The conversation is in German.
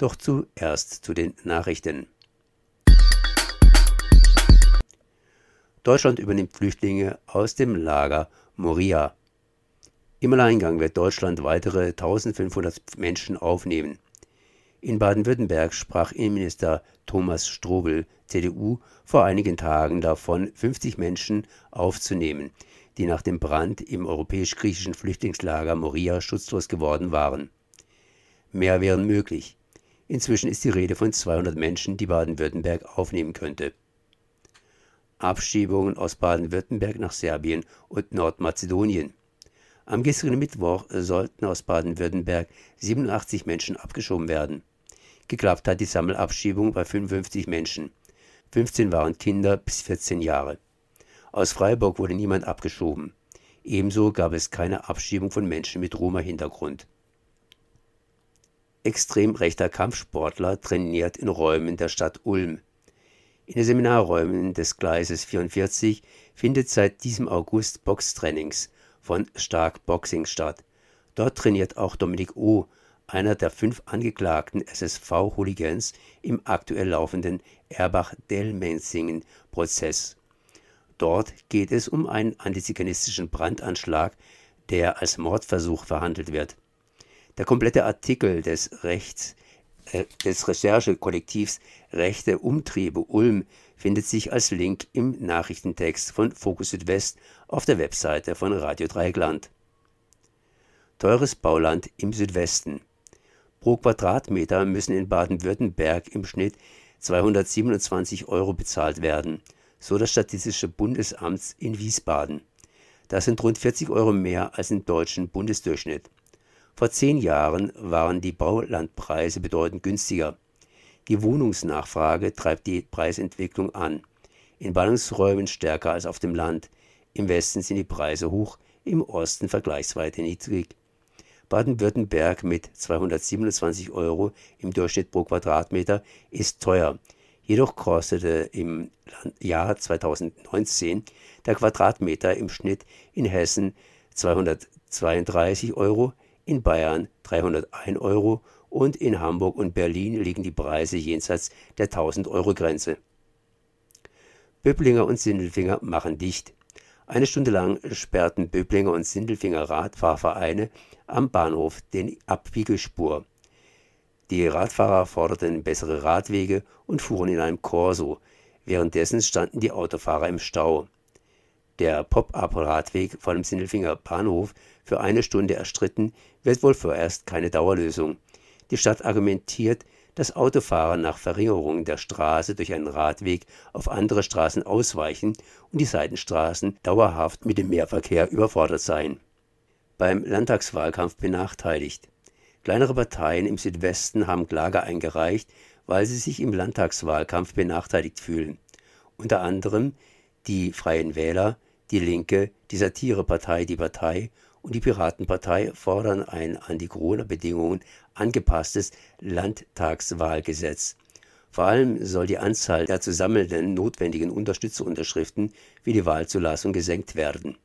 Doch zuerst zu den Nachrichten. Deutschland übernimmt Flüchtlinge aus dem Lager Moria. Im Alleingang wird Deutschland weitere 1500 Menschen aufnehmen. In Baden-Württemberg sprach Innenminister Thomas Strobel, CDU, vor einigen Tagen davon, 50 Menschen aufzunehmen, die nach dem Brand im europäisch-griechischen Flüchtlingslager Moria schutzlos geworden waren. Mehr wären möglich. Inzwischen ist die Rede von 200 Menschen, die Baden-Württemberg aufnehmen könnte. Abschiebungen aus Baden-Württemberg nach Serbien und Nordmazedonien. Am gestrigen Mittwoch sollten aus Baden-Württemberg 87 Menschen abgeschoben werden. Geklappt hat die Sammelabschiebung bei 55 Menschen. 15 waren Kinder bis 14 Jahre. Aus Freiburg wurde niemand abgeschoben. Ebenso gab es keine Abschiebung von Menschen mit Roma-Hintergrund. Extrem rechter Kampfsportler trainiert in Räumen der Stadt Ulm. In den Seminarräumen des Gleises 44 findet seit diesem August Boxtrainings von Stark Boxing statt. Dort trainiert auch Dominik O., einer der fünf angeklagten SSV-Hooligans im aktuell laufenden Erbach-Dellmensingen-Prozess. Dort geht es um einen antiziganistischen Brandanschlag, der als Mordversuch verhandelt wird. Der komplette Artikel des Rechts äh, des Recherchekollektivs Rechte Umtriebe Ulm findet sich als Link im Nachrichtentext von Fokus Südwest auf der Webseite von Radio Dreieckland. Teures Bauland im Südwesten. Pro Quadratmeter müssen in Baden-Württemberg im Schnitt 227 Euro bezahlt werden, so das Statistische Bundesamt in Wiesbaden. Das sind rund 40 Euro mehr als im deutschen Bundesdurchschnitt. Vor zehn Jahren waren die Baulandpreise bedeutend günstiger. Die Wohnungsnachfrage treibt die Preisentwicklung an. In Ballungsräumen stärker als auf dem Land. Im Westen sind die Preise hoch, im Osten vergleichsweise niedrig. Baden-Württemberg mit 227 Euro im Durchschnitt pro Quadratmeter ist teuer. Jedoch kostete im Jahr 2019 der Quadratmeter im Schnitt in Hessen 232 Euro, in Bayern 301 Euro und in Hamburg und Berlin liegen die Preise jenseits der 1000 Euro Grenze. Böblinger und Sindelfinger machen dicht. Eine Stunde lang sperrten Böblinger und Sindelfinger Radfahrvereine am Bahnhof den Abbiegespur. Die Radfahrer forderten bessere Radwege und fuhren in einem Korso. Währenddessen standen die Autofahrer im Stau. Der Pop-up-Radweg vor dem Sindelfinger Bahnhof für eine Stunde erstritten, wird wohl vorerst keine Dauerlösung. Die Stadt argumentiert, dass Autofahrer nach Verringerung der Straße durch einen Radweg auf andere Straßen ausweichen und die Seitenstraßen dauerhaft mit dem Mehrverkehr überfordert seien. Beim Landtagswahlkampf benachteiligt. Kleinere Parteien im Südwesten haben Klage eingereicht, weil sie sich im Landtagswahlkampf benachteiligt fühlen. Unter anderem die Freien Wähler, die Linke, die Satirepartei Die Partei und die Piratenpartei fordern ein an die Corona-Bedingungen angepasstes Landtagswahlgesetz. Vor allem soll die Anzahl der zu sammelnden notwendigen Unterstützerunterschriften für die Wahlzulassung gesenkt werden